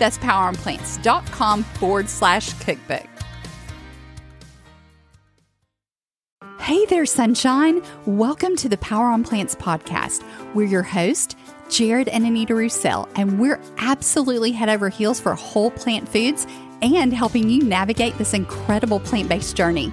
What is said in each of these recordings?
That's poweronplants.com forward slash cookbook. Hey there, sunshine. Welcome to the Power on Plants podcast. We're your host, Jarrod and Anita Roussel, and we're absolutely head over heels for whole plant foods and helping you navigate this incredible plant based journey.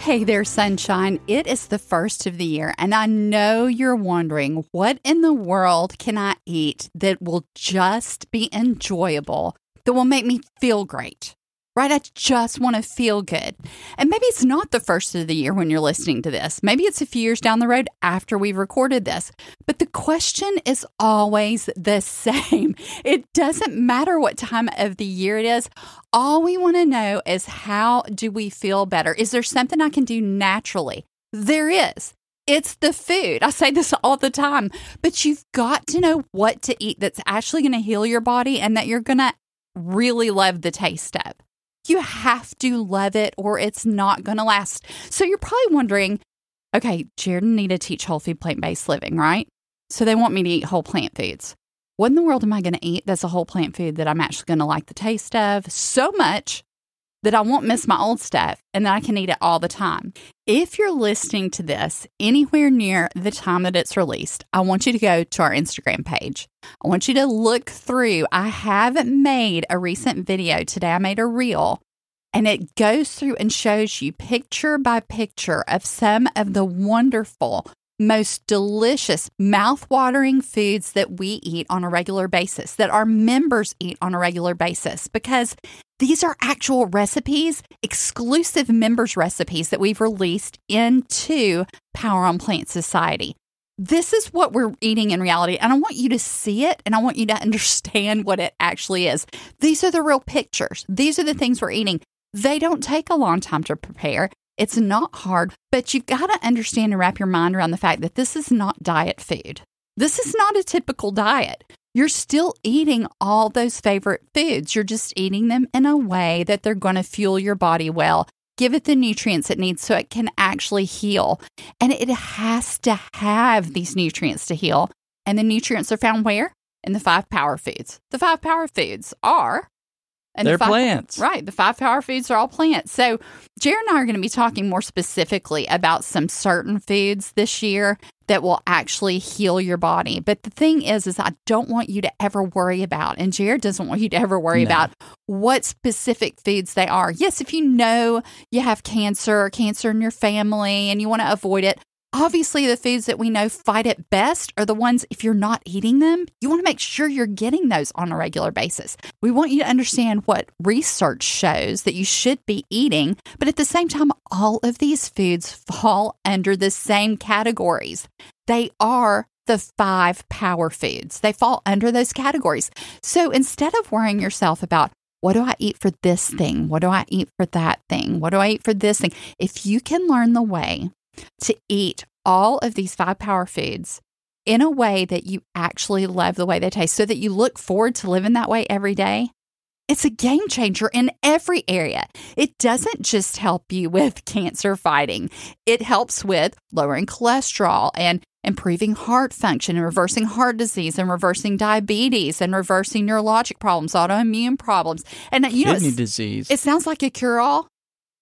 Hey there, sunshine. It is the first of the year, and I know you're wondering what in the world can I eat that will just be enjoyable, that will make me feel great right? I just want to feel good. And maybe it's not the first of the year when you're listening to this. Maybe it's a few years down the road after we've recorded this. But the question is always the same. It doesn't matter what time of the year it is. All we want to know is how do we feel better? Is there something I can do naturally? There is. It's the food. I say this all the time, but you've got to know what to eat that's actually going to heal your body and that you're going to really love the taste of. You have to love it or it's not going to last. So you're probably wondering, okay, Jared need to teach whole food plant based living, right? So they want me to eat whole plant foods. What in the world am I going to eat that's a whole plant food that I'm actually going to like the taste of so much that I won't miss my old stuff and that I can eat it all the time. If you're listening to this anywhere near the time that it's released, I want you to go to our Instagram page. I want you to look through. I have made a recent video today, I made a reel. And it goes through and shows you picture by picture of some of the wonderful most delicious, mouth-watering foods that we eat on a regular basis, that our members eat on a regular basis, because these are actual recipes, exclusive members' recipes that we've released into Power on Plant Society. This is what we're eating in reality. And I want you to see it and I want you to understand what it actually is. These are the real pictures. These are the things we're eating. They don't take a long time to prepare. It's not hard, but you've got to understand and wrap your mind around the fact that this is not diet food. This is not a typical diet. You're still eating all those favorite foods. You're just eating them in a way that they're going to fuel your body well, give it the nutrients it needs so it can actually heal. And it has to have these nutrients to heal. And the nutrients are found where? In the five power foods. The five power foods are and They're the five, plants. Right. The five power foods are all plants. So, Jarrod and I are going to be talking more specifically about some certain foods this year that will actually heal your body. But the thing is, is I don't want you to ever worry about, and Jarrod doesn't want you to ever worry no. about what specific foods they are. Yes, if you know you have cancer or cancer in your family and you want to avoid it, Obviously, the foods that we know fight it best are the ones, if you're not eating them, you want to make sure you're getting those on a regular basis. We want you to understand what research shows that you should be eating, but at the same time, all of these foods fall under the same categories. They are the five power foods, they fall under those categories. So instead of worrying yourself about, what do I eat for this thing? What do I eat for that thing? What do I eat for this thing? If you can learn the way to eat all of these five power foods in a way that you actually love the way they taste so that you look forward to living that way every day, it's a game changer in every area. It doesn't just help you with cancer fighting, it helps with lowering cholesterol and improving heart function and reversing heart disease and reversing diabetes and reversing neurologic problems, autoimmune problems. And you Kidney know, disease. it sounds like a cure all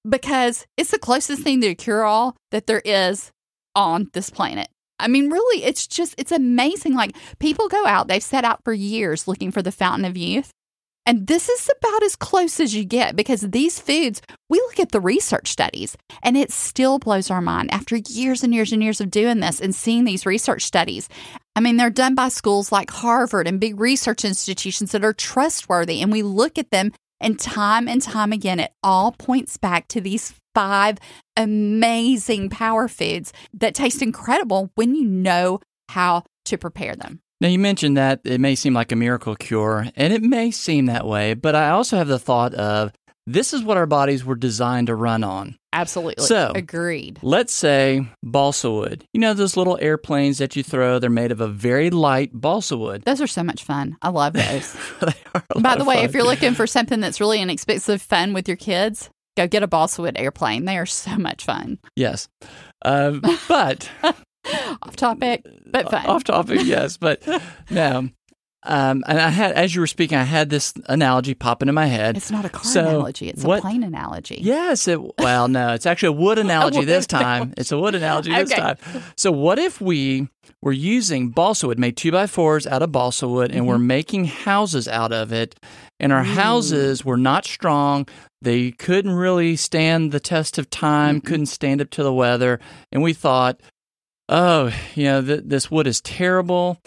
because it's the closest thing to a cure all that there is on this planet. I mean, really, it's just, it's amazing. Like people go out, they've set out for years looking for the fountain of youth. And this is about as close as you get because these foods, we look at the research studies and it still blows our mind after years and years and years of doing this and seeing these research studies. I mean, they're done by schools like Harvard and big research institutions that are trustworthy. And we look at them and time and time again, it all points back to these five amazing power foods that taste incredible when you know how to prepare them. Now, you mentioned that it may seem like a miracle cure, and it may seem that way, but I also have the thought of this is what our bodies were designed to run on. Absolutely. So- agreed. Let's say balsa wood. You know, those little airplanes that you throw, they're made of a very light balsa wood. Those are so much fun. I love those. They are a By the way, fun. if you're looking for something that's really inexpensive fun with your kids, go get a balsa wood airplane. They are so much fun. Yes. Um, but Off topic, but fun. off topic, yes. But now, um, and I had, as you were speaking, I had this analogy pop into my head. It's not a car So, analogy. It's what- a plane analogy. Yes, it well, no, it's actually a wood analogy wood this time. It's a wood analogy this time. So what if we were using balsa wood, made two by fours out of balsa wood, and Mm-hmm. we're making houses out of it, and our houses were not strong. They couldn't really stand the test of time, couldn't stand up to the weather, and we thought, oh, you know, th- this wood is terrible.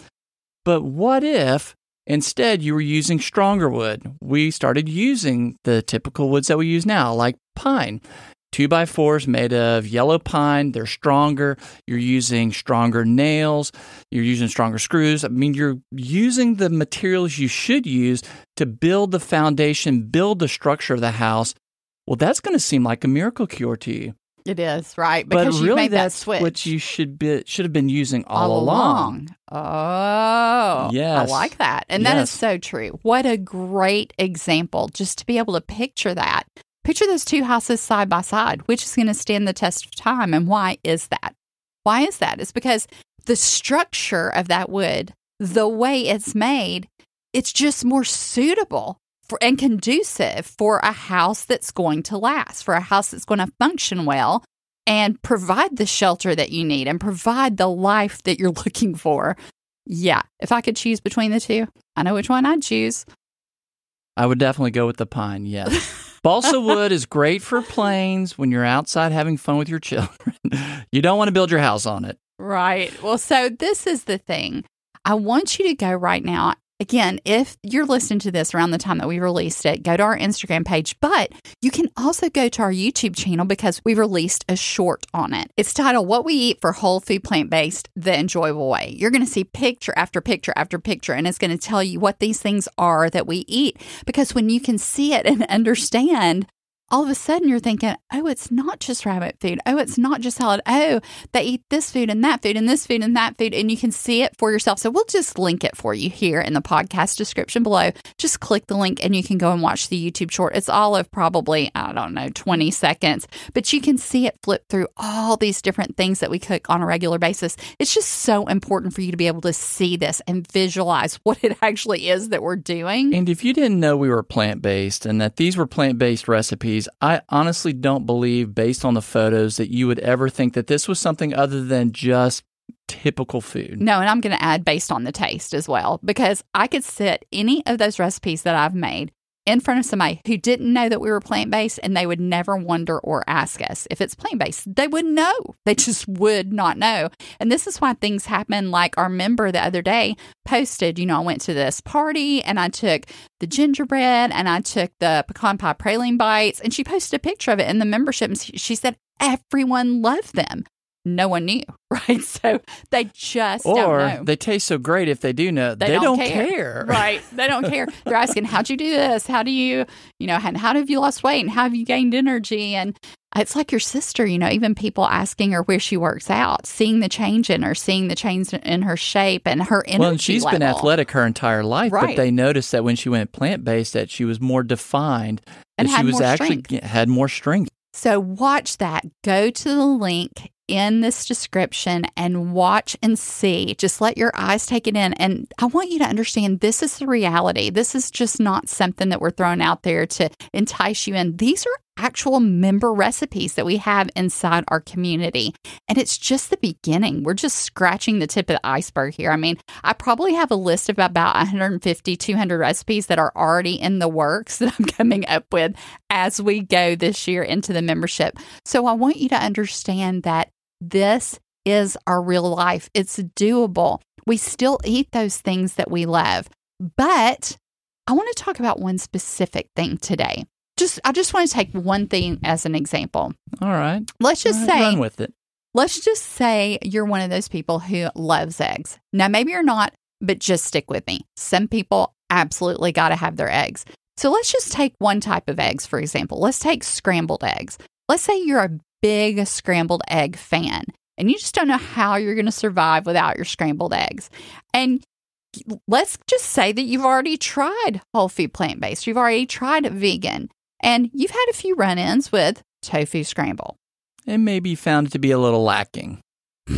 But what if instead you were using stronger wood? We started using the typical woods that we use now, like pine. Two by fours made of yellow pine. They're stronger. You're using stronger nails. You're using stronger screws. I mean, you're using the materials you should use to build the foundation, build the structure of the house. Well, that's going to seem like a miracle cure to you. It is, right? Because you really, made that switch. what you should be should have been using all, along. Oh, Yes. I like that. And that is so true. What a great example just to be able to picture that. Picture those two houses side by side. Which is going to stand the test of time? And why is that? Why is that? It's because the structure of that wood, the way it's made, it's just more suitable for, and conducive for a house that's going to last, for a house that's going to function well and provide the shelter that you need and provide the life that you're looking for. Yeah, if I could choose between the two, I know which one I'd choose. I would definitely go with the pine. Yes. Balsa wood is great for planes when you're outside having fun with your children. you don't want to build your house on it. Right. Well, so this is the thing. I want you to go right now. Again, if you're listening to this around the time that we released it, go to our Instagram page, but you can also go to our YouTube channel because we released a short on it. It's titled What We Eat for Whole Food Plant Based the Enjoyable Way. You're going to see picture after picture after picture, and it's going to tell you what these things are that we eat. Because when you can see it and understand, all of a sudden you're thinking, oh, it's not just rabbit food. Oh, it's not just salad. Oh, they eat this food and that food and this food and that food. And you can see it for yourself. So we'll just link it for you here in the podcast description below. Just click the link and you can go and watch the YouTube short. It's all of probably, I don't know, 20 seconds, but you can see it flip through all these different things that we cook on a regular basis. It's just so important for you to be able to see this and visualize what it actually is that we're doing. And if you didn't know we were plant based and that these were plant based recipes, I honestly don't believe, based on the photos, that you would ever think that this was something other than just typical food. No, and I'm going to add based on the taste as well, because I could sit any of those recipes that I've made in front of somebody who didn't know that we were plant based and they would never wonder or ask us if it's plant based. They wouldn't know. They just would not know. And this is why things happen. Like our member the other day posted, you know, I went to this party and I took the gingerbread and I took the pecan pie praline bites and she posted a picture of it in the membership and she said everyone loved them. No one knew, right? So they just or don't know. they taste so great if they do know. They, don't, care. Right. They don't care. They're asking, how'd you do this? How do you, you know, and how have you lost weight and how have you gained energy? And it's like your sister, you know, even people asking her where she works out, seeing the change in her, seeing the change in her shape and her energy. Well, and she's been athletic her entire life, but they noticed that when she went plant based, that she was more defined, And she was actually strength. had more strength. So watch that. Go to the link in this description and watch and see. Just let your eyes take it in. And I want you to understand this is the reality. This is just not something that we're throwing out there to entice you in. These are actual member recipes that we have inside our community. And it's just the beginning. We're just scratching the tip of the iceberg here. I mean, I probably have a list of about 150, 200 recipes that are already in the works that I'm coming up with as we go this year into the membership. So I want you to understand that this is our real life. It's doable. We still eat those things that we love. But I want to talk about one specific thing today. Just I just want to take one thing as an example. All right. Let's just right, say run with it. let's just say you're one of those people who loves eggs. Now, maybe you're not, but just stick with me. Some people absolutely got to have their eggs. So let's just take one type of eggs, for example. Let's take scrambled eggs. Let's say you're a big scrambled egg fan and you just don't know how you're going to survive without your scrambled eggs. And let's just say that you've already tried whole food plant based, you've already tried vegan, and you've had a few run ins with tofu scramble. And maybe you found it to be a little lacking.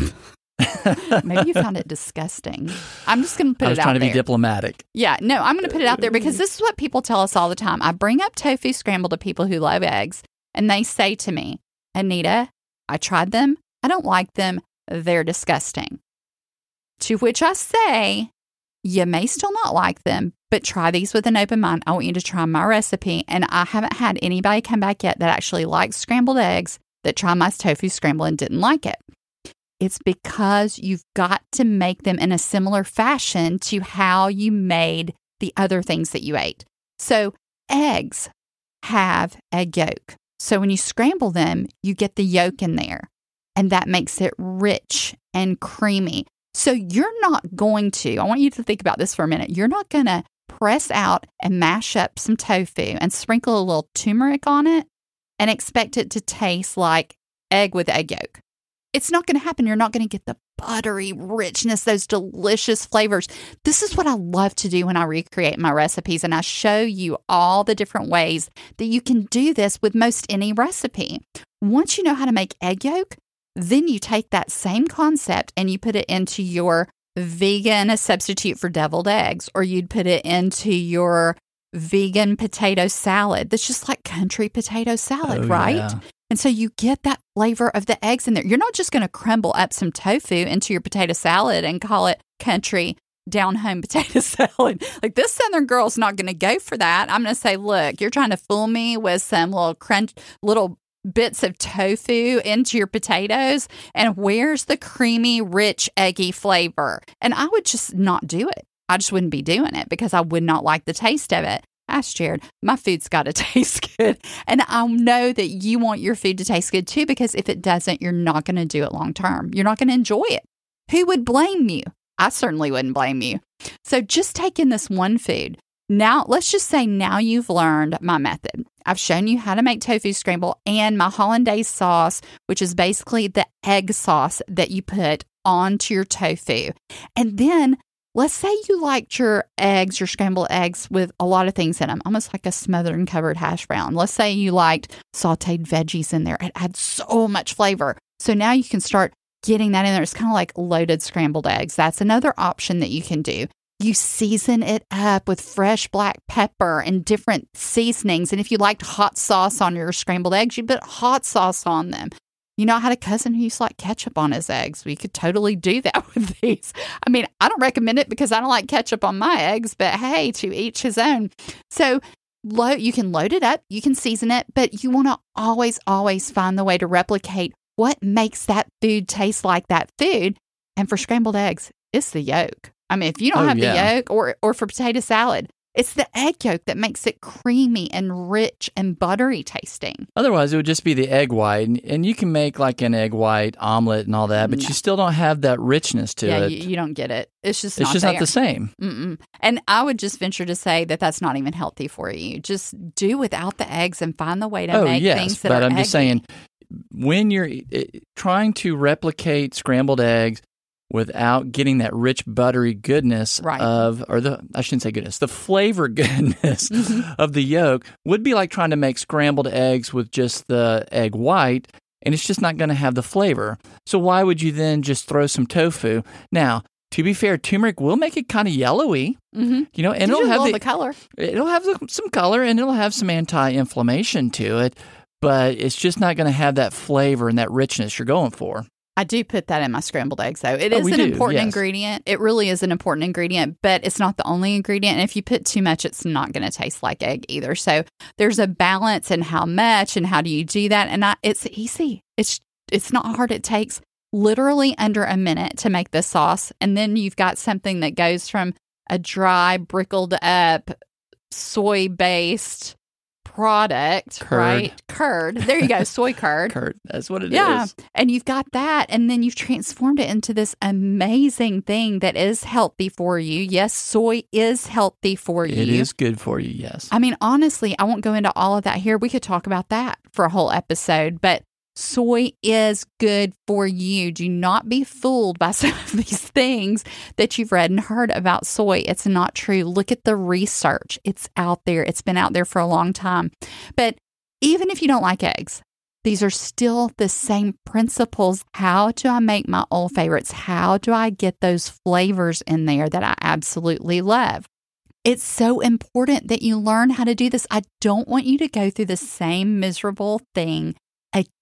Maybe you found it disgusting. I'm just going to put it out there. I was trying to be diplomatic. yeah, no, I'm going to put it out there because this is what people tell us all the time. I bring up tofu scramble to people who love eggs, and they say to me, Anita, I tried them. I don't like them. They're disgusting. To which I say, you may still not like them, but try these with an open mind. I want you to try my recipe. And I haven't had anybody come back yet that actually likes scrambled eggs that tried my tofu scramble and didn't like it. It's because you've got to make them in a similar fashion to how you made the other things that you ate. So, eggs have egg yolk. So, when you scramble them, you get the yolk in there, and that makes it rich and creamy. So, you're not going to, I want you to think about this for a minute. You're not going to press out and mash up some tofu and sprinkle a little turmeric on it and expect it to taste like egg with egg yolk. It's not going to happen. You're not going to get the buttery richness, those delicious flavors. This is what I love to do when I recreate my recipes, and I show you all the different ways that you can do this with most any recipe. Once you know how to make egg yolk, then you take that same concept and you put it into your vegan substitute for deviled eggs, or you'd put it into your vegan potato salad that's just like country potato salad, Oh, right? yeah. And so you get that flavor of the eggs in there. You're not just going to crumble up some tofu into your potato salad and call it country down home potato salad. Like this Southern girl's not going to go for that. I'm going to say, look, you're trying to fool me with some little crunch, little bits of tofu into your potatoes. And where's the creamy, rich, eggy flavor? And I would just not do it. I just wouldn't be doing it because I would not like the taste of it. Ask Jarrod, my food's got to taste good. And I know that you want your food to taste good too, because if it doesn't, you're not going to do it long term. You're not going to enjoy it. Who would blame you? I certainly wouldn't blame you. So just take in this one food. Now, let's just say now you've learned my method. I've shown you how to make tofu scramble and my hollandaise sauce, which is basically the egg sauce that you put onto your tofu. And then let's say you liked your eggs, your scrambled eggs with a lot of things in them, almost like a smothered and covered hash brown. Let's say you liked sauteed veggies in there. It adds so much flavor. So now you can start getting that in there. It's kind of like loaded scrambled eggs. That's another option that you can do. You season it up with fresh black pepper and different seasonings. And if you liked hot sauce on your scrambled eggs, you put hot sauce on them. You know, I had a cousin who used to like ketchup on his eggs. We could totally do that with these. I mean, I don't recommend it because I don't like ketchup on my eggs, but hey, to each his own. So, load, you can load it up, you can season it, but you want to always, always find the way to replicate what makes that food taste like that food. And for scrambled eggs, it's the yolk. I mean, if you don't Oh, have yeah. the yolk, or or for potato salad, It's the egg yolk that makes it creamy and rich and buttery tasting. Otherwise, it would just be the egg white, and, and you can make like an egg white omelet and all that, but No. you still don't have that richness to yeah, it. you, you don't get it. It's just it's not just there. not the same. Mm-mm. And I would just venture to say that that's not even healthy for you. Just do without the eggs and find the way to oh make yes, things that but are But I'm just saying when you're uh, trying to replicate scrambled eggs without getting that rich buttery goodness Right. of or the I shouldn't say goodness the flavor goodness Mhm. of the yolk would be like trying to make scrambled eggs with just the egg white and it's just not going to have the flavor so why would you then just throw some tofu now to be fair turmeric will make it kind of yellowy Mhm. you know and You it'll have the, the color. it'll have some color and it'll have some anti-inflammation to it but it's just not going to have that flavor and that richness you're going for I do put that in my scrambled eggs, though. It Oh, is an do, important yes. ingredient. It really is an important ingredient, but it's not the only ingredient. And if you put too much, it's not going to taste like egg either. So there's a balance in how much and how do you do that. And I, it's easy. It's it's not hard. It takes literally under a minute to make this sauce, and then you've got something that goes from a dry, brickled up, soy based product, Curd. right? Curd. There you go, soy curd. Kurt, that's what it is. Yeah. And you've got that. And then you've transformed it into this amazing thing that is healthy for you. Yes, soy is healthy for you. It is good for you, yes. I mean, honestly, I won't go into all of that here. We could talk about that for a whole episode, but soy is good for you. Do not be fooled by some of these things that you've read and heard about soy. It's not true. Look at the research, it's out there, it's been out there for a long time. But even if you don't like eggs, these are still the same principles. How do I make my old favorites? How do I get those flavors in there that I absolutely love? It's so important that you learn how to do this. I don't want you to go through the same miserable thing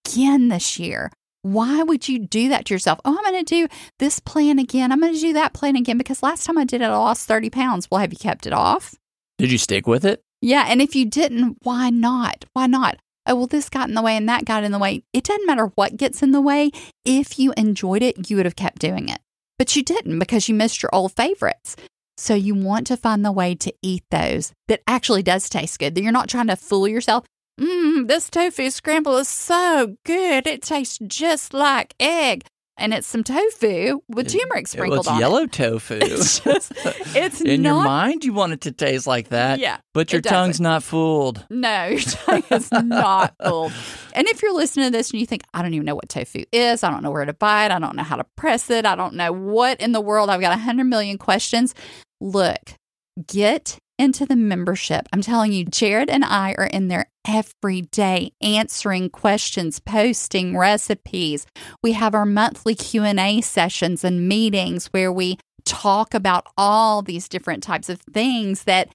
again this year. Why would you do that to yourself? Oh, I'm going to do this plan again. I'm going to do that plan again because last time I did it, I lost 30 pounds. Well, have you kept it off? Did you stick with it? Yeah. And if you didn't, why not? Why not? Oh, well, this got in the way and that got in the way. It doesn't matter what gets in the way. If you enjoyed it, you would have kept doing it. But you didn't because you missed your old favorites. So you want to find the way to eat those that actually does taste good. That you're not trying to fool yourself. Mmm, this tofu scramble is so good. It tastes just like egg. And it's some tofu with turmeric Well, sprinkled it's on yellow tofu. It's just, it's In your mind, you want it to taste like that, yeah. but your tongue's not fooled. No, your tongue is not fooled. And if you're listening to this and you think, I don't even know what tofu is, I don't know where to buy it, I don't know how to press it, I don't know what in the world, I've got a 100 million questions. Look, get into the membership. I'm telling you, Jarrod and I are in there every day answering questions, posting recipes. We have our monthly Q&A sessions and meetings where we talk about all these different types of things that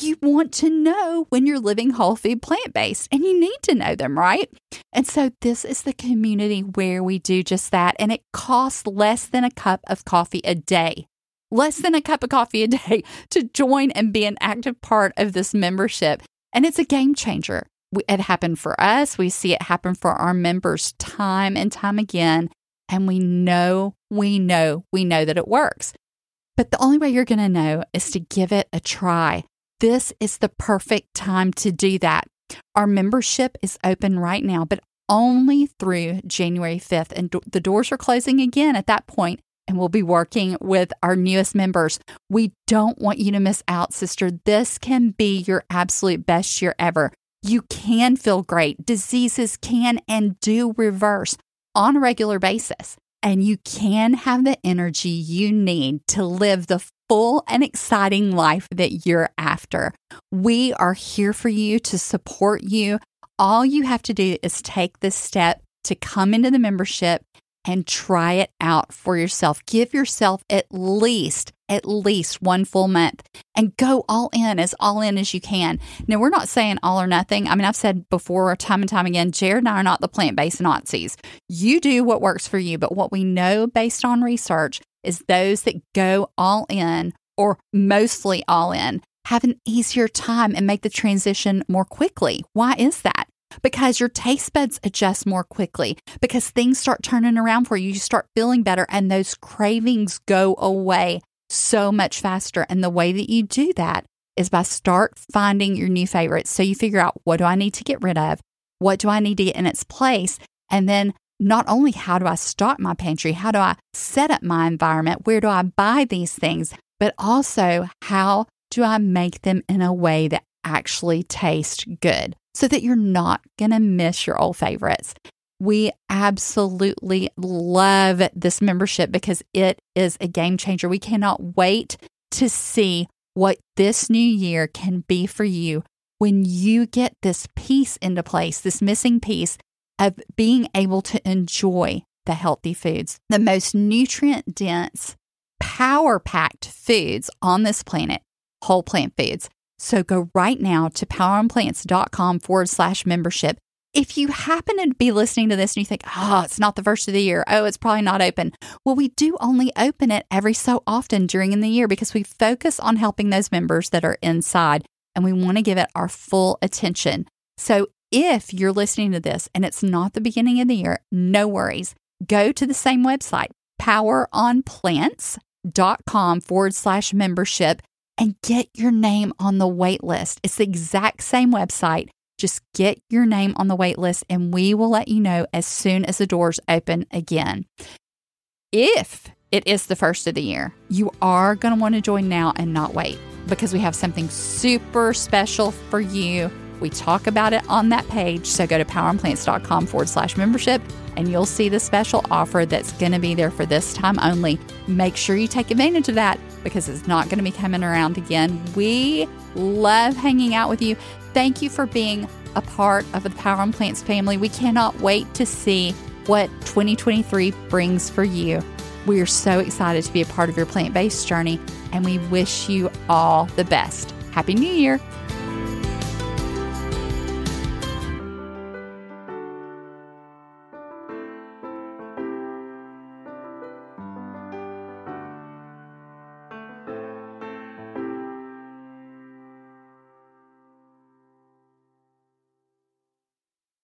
you want to know when you're living whole food plant based and you need to know them, right? And so this is the community where we do just that. And it costs less than a cup of coffee a day. Less than a cup of coffee a day to join and be an active part of this membership. And it's a game changer. It happened for us. We see it happen for our members time and time again. And we know, we know, we know that it works. But the only way you're going to know is to give it a try. This is the perfect time to do that. Our membership is open right now, but only through January 5th. And do- the doors are closing again at that point, and we'll be working with our newest members. We don't want you to miss out, sister. This can be your absolute best year ever. You can feel great. Diseases can and do reverse on a regular basis. And you can have the energy you need to live the full and exciting life that you're after. We are here for you to support you. All you have to do is take this step to come into the membership and try it out for yourself. Give yourself at least at least one full month and go all in as all in as you can. Now, we're not saying all or nothing. I mean, I've said before time and time again, Jarrod and I are not the plant based Nazis. You do what works for you, but what we know based on research is those that go all in or mostly all in have an easier time and make the transition more quickly. Why is that? Because your taste buds adjust more quickly, because things start turning around for you. You start feeling better, and those cravings go away so much faster. And the way that you do that is by start finding your new favorites. So you figure out what do I need to get rid of? What do I need to get in its place? And then not only how do I stock my pantry, how do I set up my environment, where do I buy these things, but also how do I make them in a way that actually taste good so that you're not going to miss your old favorites. We absolutely love this membership because it is a game changer. We cannot wait to see what this new year can be for you when you get this piece into place, this missing piece of being able to enjoy the healthy foods, the most nutrient dense, power packed foods on this planet, whole plant foods. So go right now to poweronplants.com forward slash membership. If you happen to be listening to this and you think, oh, it's not the first of the year, oh, it's probably not open. Well, we do only open it every so often during the year because we focus on helping those members that are inside and we want to give it our full attention. So if you're listening to this and it's not the beginning of the year, no worries. Go to the same website, poweronplants.com forward slash membership, and get your name on the wait list. It's the exact same website. Just get your name on the wait list, and we will let you know as soon as the doors open again. If it is the first of the year, you are going to want to join now and not wait because we have something super special for you. We talk about it on that page. So go to poweronplants.com forward slash membership and you'll see the special offer that's going to be there for this time only. Make sure you take advantage of that because it's not going to be coming around again. We love hanging out with you. Thank you for being a part of the Power on Plants family. We cannot wait to see what 2023 brings for you. We are so excited to be a part of your plant based journey, and we wish you all the best. Happy New Year!